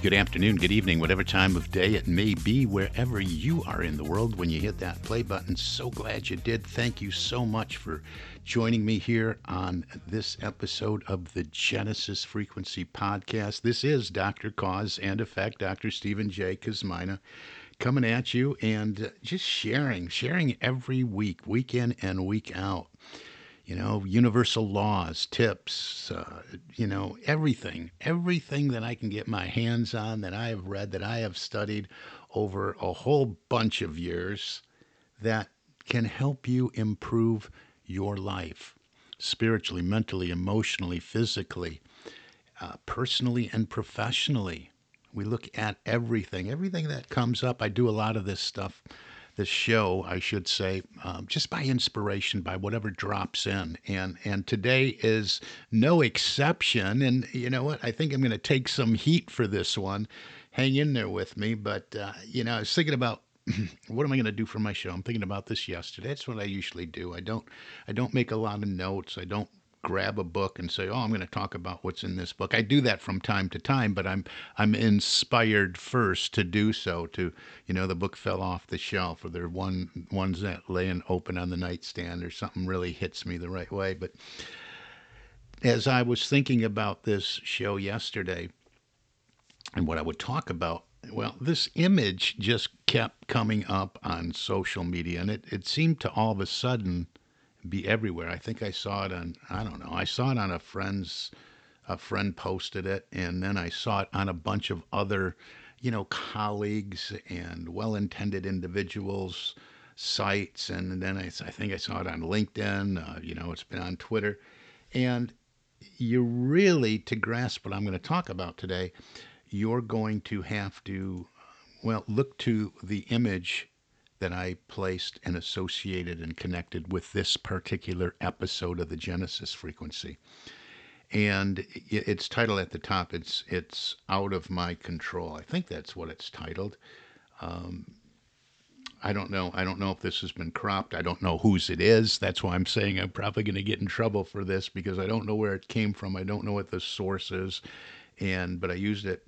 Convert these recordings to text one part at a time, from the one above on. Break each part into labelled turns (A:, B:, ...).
A: good afternoon, good evening, whatever time of day it may be, wherever you are in the world when you hit that play button. So glad you did. Thank you so much for joining me here on this episode of the Genesis Frequency Podcast. This is Dr. Cause and Effect, Dr. Stephen J. Kosmyna, coming at you and just sharing, sharing every week, week in and week out you know, universal laws, tips, uh, you know, everything, everything that I can get my hands on that I have read, that I have studied over a whole bunch of years that can help you improve your life spiritually, mentally, emotionally, physically, uh, personally, and professionally. We look at everything, everything that comes up. I do a lot of this stuff the show, I should say, um, just by inspiration, by whatever drops in. And and today is no exception. And you know what? I think I'm going to take some heat for this one. Hang in there with me. But uh, you know, I was thinking about what am I going to do for my show? I'm thinking about this yesterday. That's what I usually do. I don't I don't make a lot of notes. I don't grab a book and say, "Oh, I'm going to talk about what's in this book." I do that from time to time, but I'm I'm inspired first to do so. To you know, the book fell off the shelf, or there one ones that laying open on the nightstand, or something really hits me the right way. But as I was thinking about this show yesterday, and what I would talk about. Well, this image just kept coming up on social media, and it, it seemed to all of a sudden be everywhere. I think I saw it on I don't know. I saw it on a friend's a friend posted it and then I saw it on a bunch of other, you know, colleagues and well-intended individuals sites and then I, I think I saw it on LinkedIn, uh, you know, it's been on Twitter and you really to grasp what I'm going to talk about today, you're going to have to well, look to the image that I placed and associated and connected with this particular episode of the Genesis frequency. And it's title at the top. It's it's out of my control. I think that's what it's titled. Um, I don't know. I don't know if this has been cropped. I don't know whose it is. That's why I'm saying I'm probably going to get in trouble for this because I don't know where it came from. I don't know what the source is, and but I used it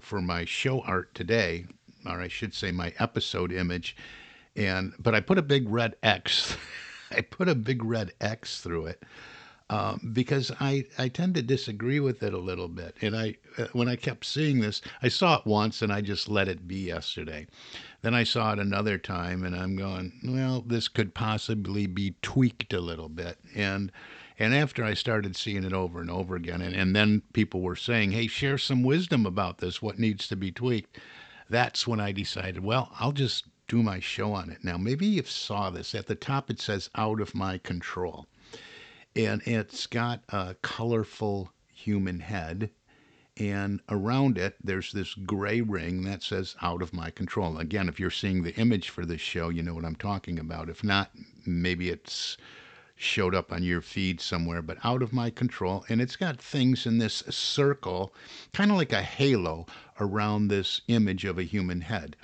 A: for my show art today, or I should say my episode image, and but I put a big red X. I put a big red X through it um, because I I tend to disagree with it a little bit. And I uh, when I kept seeing this, I saw it once and I just let it be yesterday. Then I saw it another time and I'm going, well, this could possibly be tweaked a little bit. And and after I started seeing it over and over again, and, and then people were saying, hey, share some wisdom about this, what needs to be tweaked. That's when I decided, well, I'll just do my show on it. Now, maybe you saw this. At the top, it says out of my control. And it's got a colorful human head. And around it, there's this gray ring that says out of my control. Again, if you're seeing the image for this show, you know what I'm talking about. If not, maybe it's showed up on your feed somewhere, but out of my control. And it's got things in this circle, kind of like a halo around this image of a human head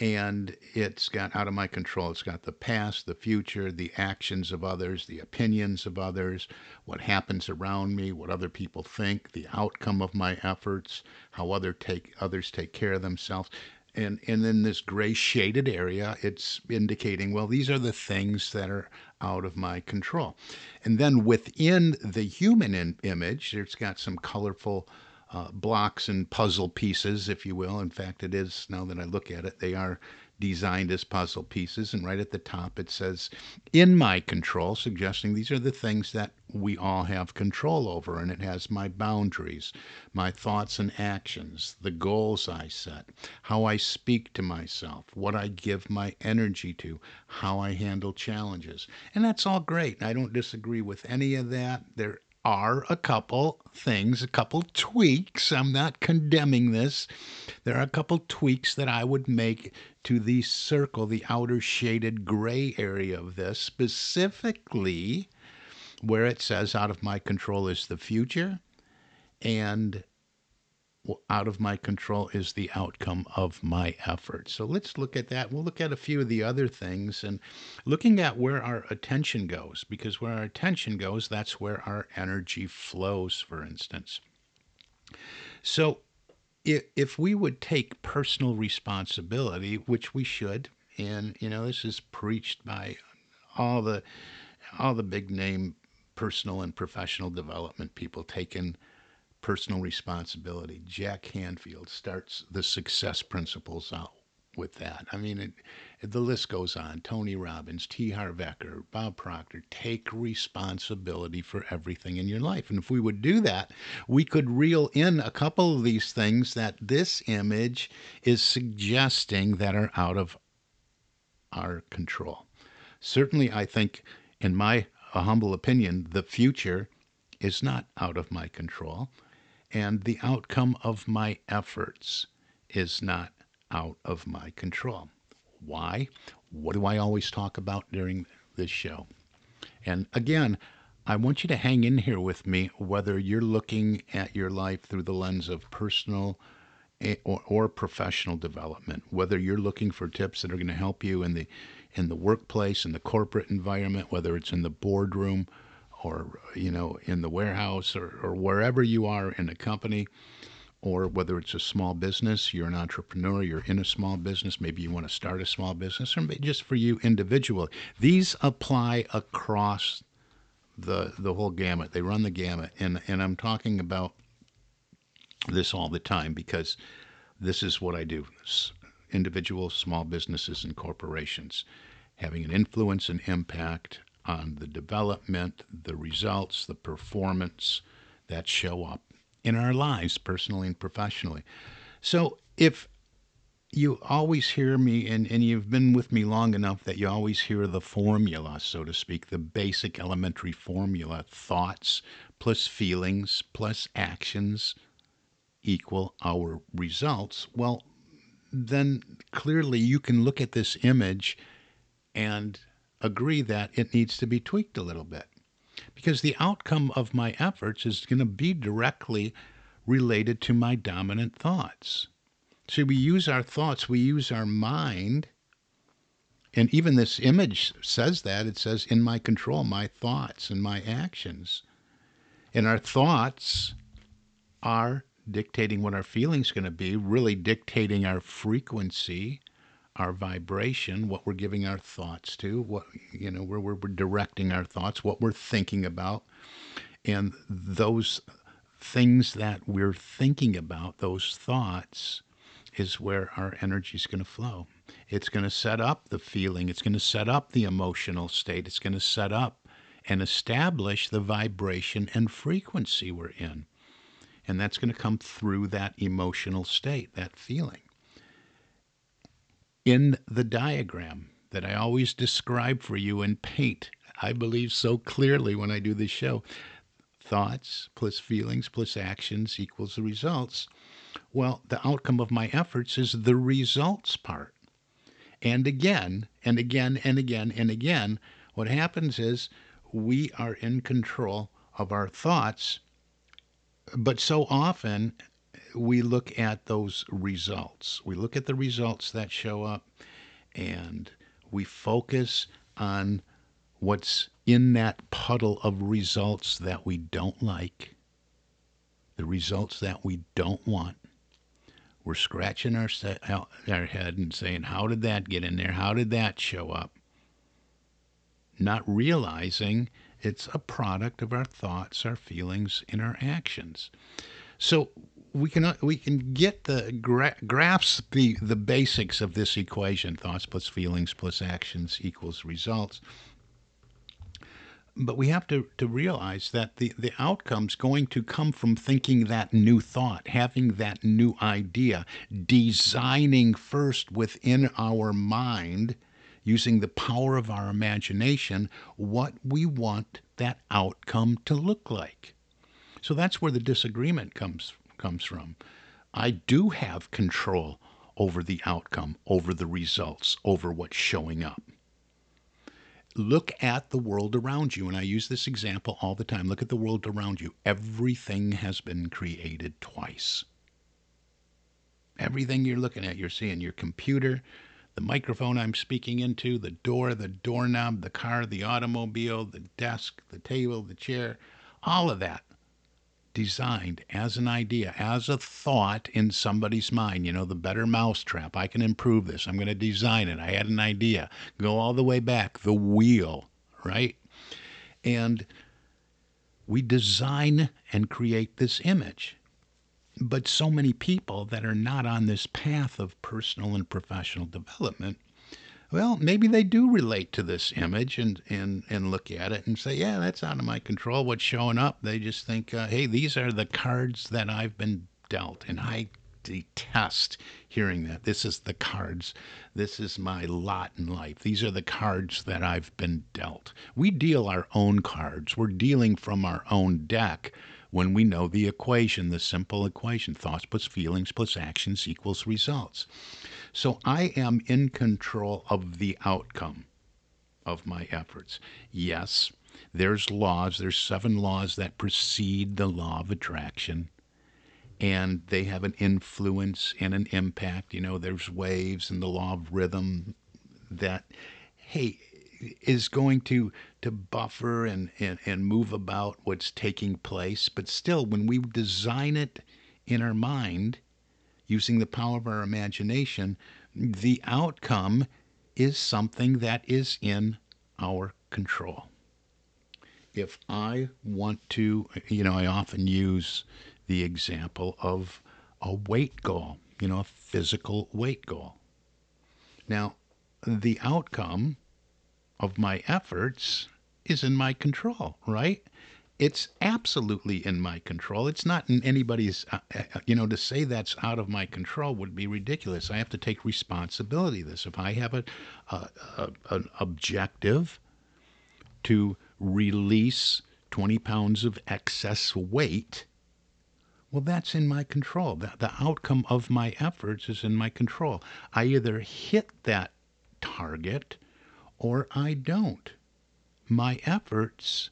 A: and it's got out of my control. It's got the past, the future, the actions of others, the opinions of others, what happens around me, what other people think, the outcome of my efforts, how other take others take care of themselves. And and in this gray shaded area, it's indicating, well, these are the things that are out of my control. And then within the human in, image, it's got some colorful uh, blocks and puzzle pieces, if you will. In fact, it is, now that I look at it, they are designed as puzzle pieces. And right at the top, it says, in my control, suggesting these are the things that we all have control over. And it has my boundaries, my thoughts and actions, the goals I set, how I speak to myself, what I give my energy to, how I handle challenges. And that's all great. I don't disagree with any of that. There are a couple things, a couple tweaks. I'm not condemning this. There are a couple tweaks that I would make to the circle, the outer shaded gray area of this, specifically where it says out of my control is the future and out of my control is the outcome of my effort. So let's look at that. We'll look at a few of the other things and looking at where our attention goes, because where our attention goes, that's where our energy flows, for instance. So if, if we would take personal responsibility, which we should, and you know, this is preached by all the all the big name personal and professional development people taking personal responsibility. Jack Canfield starts the success principles out with that. I mean, it, it, the list goes on. Tony Robbins, T. Harv Eker, Bob Proctor, take responsibility for everything in your life. And if we would do that, we could reel in a couple of these things that this image is suggesting that are out of our control. Certainly, I think, in my humble opinion, the future is not out of my control and the outcome of my efforts is not out of my control. Why? What do I always talk about during this show? And again, I want you to hang in here with me, whether you're looking at your life through the lens of personal eh, or, or professional development, whether you're looking for tips that are going to help you in the in the workplace, in the corporate environment, whether it's in the boardroom or you know in the warehouse or, or wherever you are in a company or whether it's a small business you're an entrepreneur you're in a small business maybe you want to start a small business or just for you individually. These apply across the the whole gamut. They run the gamut. And and I'm talking about this all the time because this is what I do. Individuals small businesses and corporations having an influence and impact on the development, the results, the performance that show up in our lives, personally and professionally. So if you always hear me, and, and you've been with me long enough that you always hear the formula, so to speak, the basic elementary formula thoughts plus feelings plus actions equal our results. Well, then clearly you can look at this image and agree that it needs to be tweaked a little bit because the outcome of my efforts is going to be directly related to my dominant thoughts. So we use our thoughts, we use our mind. And even this image says that. It says, in my control, my thoughts and my actions. And our thoughts are dictating what our feelings going to be, really dictating our frequency our vibration, what we're giving our thoughts to, what you know, where we're directing our thoughts, what we're thinking about, and those things that we're thinking about, those thoughts, is where our energy is going to flow. It's going to set up the feeling. It's going to set up the emotional state. It's going to set up and establish the vibration and frequency we're in. And that's going to come through that emotional state, that feeling in the diagram that I always describe for you and paint, I believe so clearly when I do this show. Thoughts plus feelings plus actions equals the results. Well, the outcome of my efforts is the results part. And again, and again, and again, and again, what happens is we are in control of our thoughts, but so often we look at those results. We look at the results that show up and we focus on what's in that puddle of results that we don't like, the results that we don't want. We're scratching our, our head and saying, How did that get in there? How did that show up? Not realizing it's a product of our thoughts, our feelings, and our actions. So we can uh, we can get the gra- the the basics of this equation: thoughts plus feelings plus actions equals results. But we have to, to realize that the, the outcome's going to come from thinking that new thought, having that new idea, designing first within our mind, using the power of our imagination, what we want that outcome to look like. So that's where the disagreement comes comes from. I do have control over the outcome, over the results, over what's showing up. Look at the world around you, and I use this example all the time. Look at the world around you. Everything has been created twice. Everything you're looking at, you're seeing your computer, the microphone I'm speaking into, the door, the doorknob, the car, the automobile, the desk, the table, the chair, all of that designed as an idea, as a thought in somebody's mind. You know, the better mousetrap. I can improve this. I'm going to design it. I had an idea. Go all the way back. The wheel, right? And we design and create this image. But so many people that are not on this path of personal and professional development well, maybe they do relate to this image and, and, and look at it and say, yeah, that's out of my control. What's showing up? They just think, uh, hey, these are the cards that I've been dealt. And I detest hearing that. This is the cards. This is my lot in life. These are the cards that I've been dealt. We deal our own cards. We're dealing from our own deck when we know the equation, the simple equation thoughts plus feelings plus actions equals results. So I am in control of the outcome of my efforts. Yes, there's laws, there's seven laws that precede the law of attraction and they have an influence and an impact. You know, there's waves and the law of rhythm that, hey, is going to to buffer and, and, and move about what's taking place. But still, when we design it in our mind, using the power of our imagination, the outcome is something that is in our control. If I want to, you know, I often use the example of a weight goal, you know, a physical weight goal. Now, the outcome of my efforts is in my control, right? It's absolutely in my control. It's not in anybody's, uh, uh, uh, you know, to say that's out of my control would be ridiculous. I have to take responsibility this. If I have a, a, a an objective to release 20 pounds of excess weight, well, that's in my control. The, the outcome of my efforts is in my control. I either hit that target or I don't. My efforts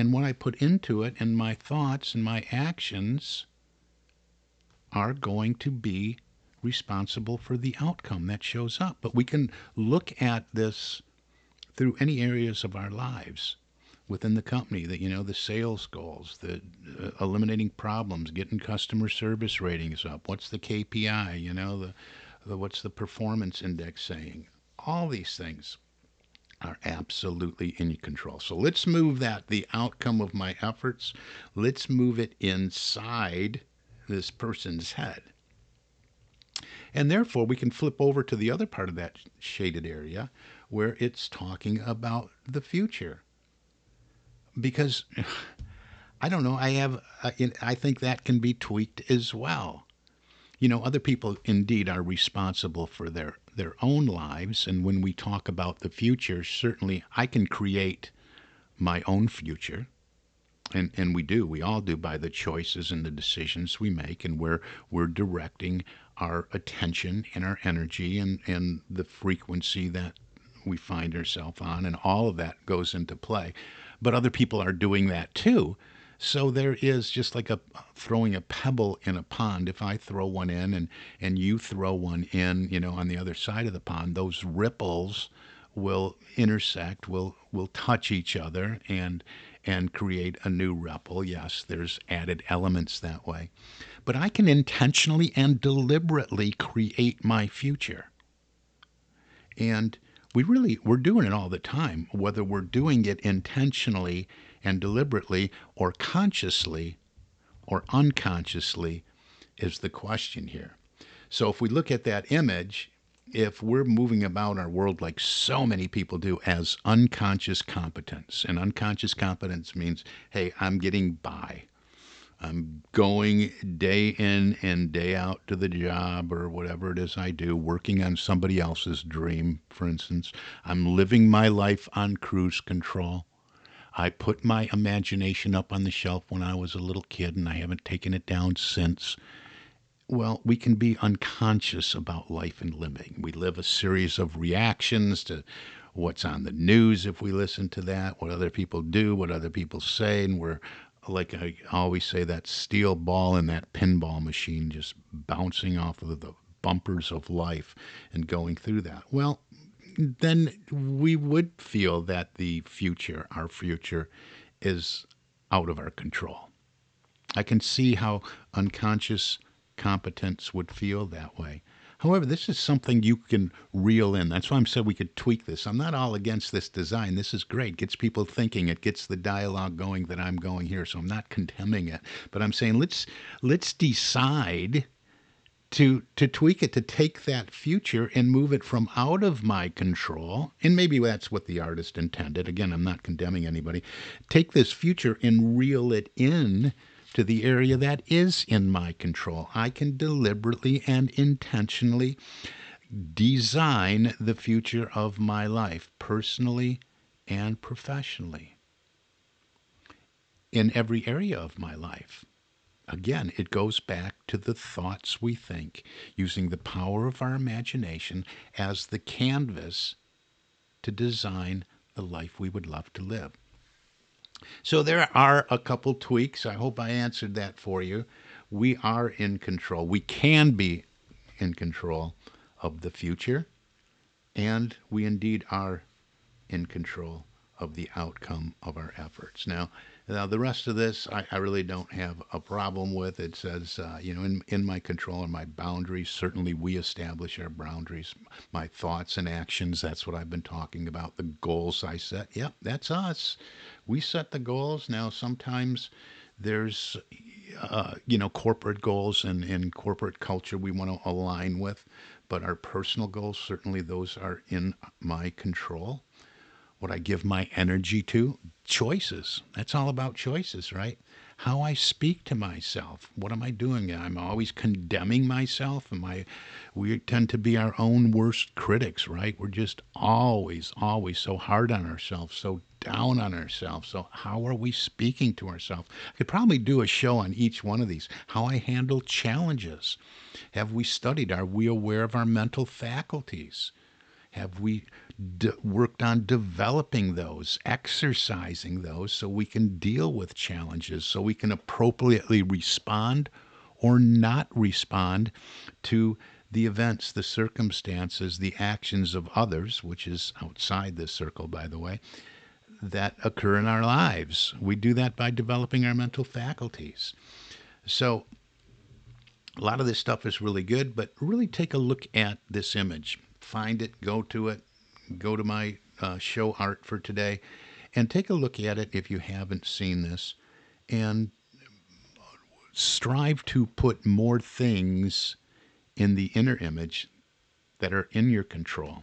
A: and what I put into it and my thoughts and my actions are going to be responsible for the outcome that shows up. But we can look at this through any areas of our lives within the company that you know the sales goals the uh, eliminating problems getting customer service ratings up. What's the kpi you know the, the what's the performance index saying? All these things are absolutely in control. So let's move that, the outcome of my efforts, let's move it inside this person's head. And therefore, we can flip over to the other part of that shaded area where it's talking about the future. Because I don't know, I have, I think that can be tweaked as well. You know, other people indeed are responsible for their their own lives. And when we talk about the future, certainly I can create my own future. And, and we do, we all do by the choices and the decisions we make, and where we're directing our attention and our energy and, and the frequency that we find ourselves on, and all of that goes into play. But other people are doing that too. So there is just like a throwing a pebble in a pond. If I throw one in and and you throw one in, you know, on the other side of the pond, those ripples will intersect, will will touch each other and and create a new ripple. Yes, there's added elements that way. But I can intentionally and deliberately create my future. And we really we're doing it all the time whether we're doing it intentionally and deliberately or consciously or unconsciously is the question here. So if we look at that image, if we're moving about our world like so many people do as unconscious competence, and unconscious competence means, hey, I'm getting by. I'm going day in and day out to the job or whatever it is I do, working on somebody else's dream, for instance. I'm living my life on cruise control. I put my imagination up on the shelf when I was a little kid and I haven't taken it down since. Well, we can be unconscious about life and living. We live a series of reactions to what's on the news if we listen to that, what other people do, what other people say, and we're like I always say, that steel ball in that pinball machine just bouncing off of the bumpers of life and going through that. Well, then we would feel that the future, our future, is out of our control. I can see how unconscious competence would feel that way. However, this is something you can reel in. That's why I'm saying we could tweak this. I'm not all against this design. This is great. It gets people thinking. It gets the dialogue going that I'm going here. So I'm not condemning it, but I'm saying let's let's decide to to tweak it to take that future and move it from out of my control and maybe that's what the artist intended again i'm not condemning anybody take this future and reel it in to the area that is in my control. I can deliberately and intentionally design the future of my life, personally and professionally, in every area of my life. Again, it goes back to the thoughts we think, using the power of our imagination as the canvas to design the life we would love to live. So there are a couple tweaks. I hope I answered that for you. We are in control. We can be in control of the future, and we indeed are in control of the outcome of our efforts. Now, now the rest of this, I, I really don't have a problem with. It says, uh, you know, in, in my control and my boundaries. Certainly, we establish our boundaries. My thoughts and actions. That's what I've been talking about. The goals I set. Yep, that's us we set the goals. Now, sometimes there's, uh, you know, corporate goals and, and corporate culture we want to align with, but our personal goals, certainly those are in my control. What I give my energy to, choices. That's all about choices, right? how I speak to myself. What am I doing? I'm always condemning myself. Am I? We tend to be our own worst critics, right? We're just always, always so hard on ourselves, so down on ourselves. So how are we speaking to ourselves? I could probably do a show on each one of these. How I handle challenges. Have we studied? Are we aware of our mental faculties? Have we d- worked on developing those, exercising those so we can deal with challenges, so we can appropriately respond or not respond to the events, the circumstances, the actions of others, which is outside this circle, by the way, that occur in our lives. We do that by developing our mental faculties. So, a lot of this stuff is really good, but really take a look at this image. Find it, go to it, go to my uh, show art for today and take a look at it if you haven't seen this and strive to put more things in the inner image that are in your control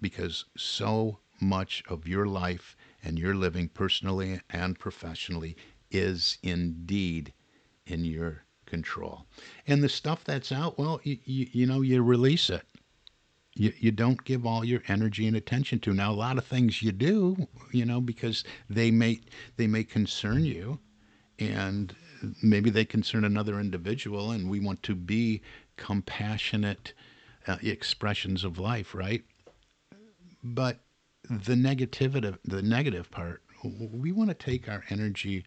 A: because so much of your life and your living personally and professionally is indeed in your control. And the stuff that's out, well, you, you, you know, you release it you, you don't give all your energy and attention to. Now, a lot of things you do, you know, because they may they may concern you, and maybe they concern another individual, and we want to be compassionate uh, expressions of life, right? But the negativity, the negative part, we want to take our energy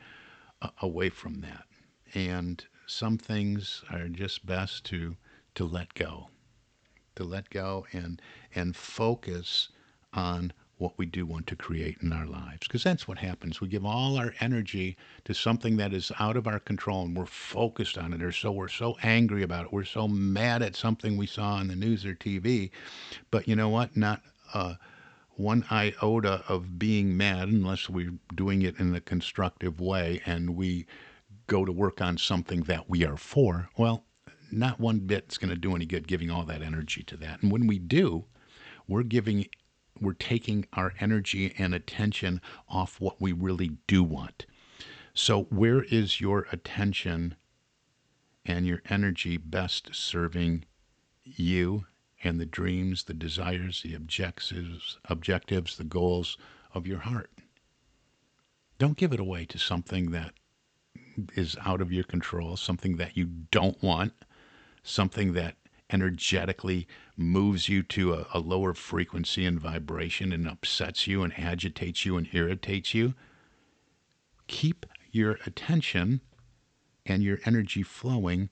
A: uh, away from that, and some things are just best to to let go to let go and and focus on what we do want to create in our lives. Because that's what happens. We give all our energy to something that is out of our control and we're focused on it or so we're so angry about it we're so mad at something we saw on the news or tv but you know what? Not uh, one iota of being mad unless we're doing it in a constructive way and we go to work on something that we are for. Well not one bit's going to do any good giving all that energy to that. And when we do, we're giving we're taking our energy and attention off what we really do want. So where is your attention and your energy best serving you and the dreams, the desires, the objectives, objectives, the goals of your heart? Don't give it away to something that is out of your control, something that you don't want, something that energetically moves you to a, a, lower frequency and vibration and upsets you and agitates you and irritates you. Keep your attention and your energy flowing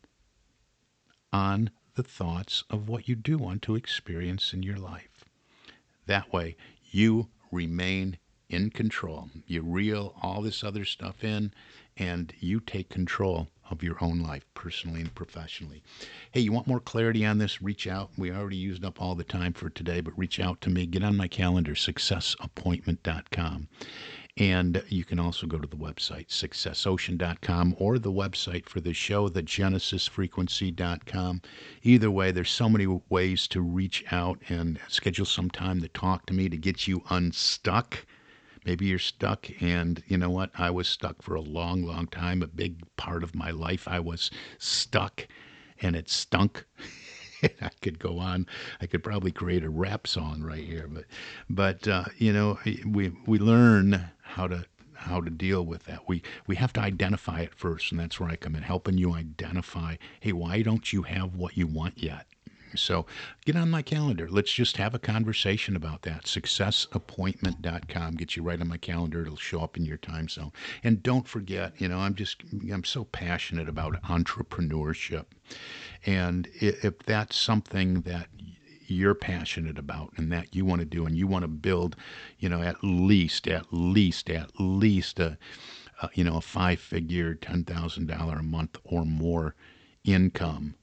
A: on the thoughts of what you do want to experience in your life. That way, you remain in control. You reel all this other stuff in and you take control of your own life, personally and professionally. Hey, you want more clarity on this? Reach out. We already used up all the time for today, but reach out to me. Get on my calendar, successappointment.com. And you can also go to the website, successocean.com, or the website for the show, thegenesisfrequency.com. Either way, there's so many ways to reach out and schedule some time to talk to me to get you unstuck Maybe you're stuck, and you know what? I was stuck for a long, long time. A big part of my life, I was stuck, and it stunk. I could go on. I could probably create a rap song right here, but, but uh, you know, we we learn how to how to deal with that. We we have to identify it first, and that's where I come in, helping you identify. Hey, why don't you have what you want yet? So get on my calendar. Let's just have a conversation about that. Successappointment.com. Get you right on my calendar. It'll show up in your time zone. And don't forget, you know, I'm just, I'm so passionate about entrepreneurship. And if that's something that you're passionate about and that you want to do and you want to build, you know, at least, at least, at least a, a you know, a five figure, $10,000 a month or more income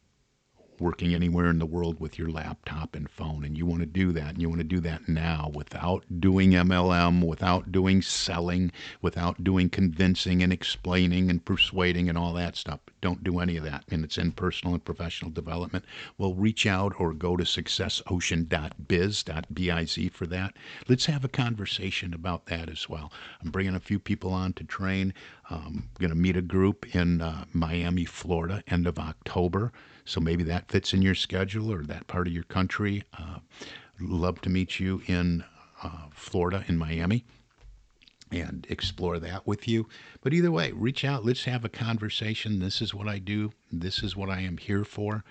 A: working anywhere in the world with your laptop and phone. And you want to do that. And you want to do that now without doing MLM, without doing selling, without doing convincing and explaining and persuading and all that stuff. Don't do any of that. And it's in personal and professional development. Well, reach out or go to successocean.biz.biz for that. Let's have a conversation about that as well. I'm bringing a few people on to train. I'm um, going to meet a group in uh, Miami, Florida, end of October. So maybe that fits in your schedule or that part of your country. Uh, love to meet you in uh, Florida, in Miami, and explore that with you. But either way, reach out. Let's have a conversation. This is what I do. This is what I am here for.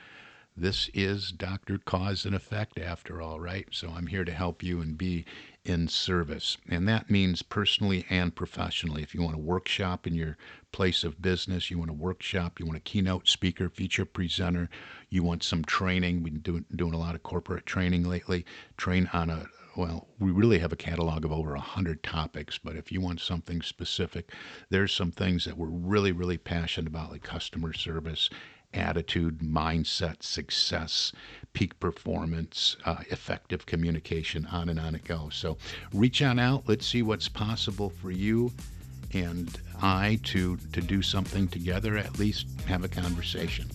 A: This is Dr. Cause and Effect, after all, right? So I'm here to help you and be in service. And that means personally and professionally. If you want a workshop in your place of business, you want a workshop, you want a keynote speaker, feature presenter, you want some training. We've been doing, doing a lot of corporate training lately. Train on a well, we really have a catalog of over 100 topics, but if you want something specific, there's some things that we're really, really passionate about, like customer service attitude, mindset, success, peak performance, uh, effective communication, on and on it goes. So reach on out. Let's see what's possible for you and I to to do something together, at least have a conversation.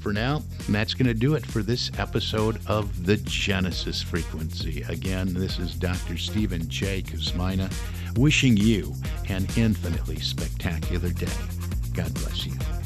A: For now, that's going to do it for this episode of the Genesis Frequency. Again, this is Dr. Stephen J. Kosmyna wishing you an infinitely spectacular day. God bless you.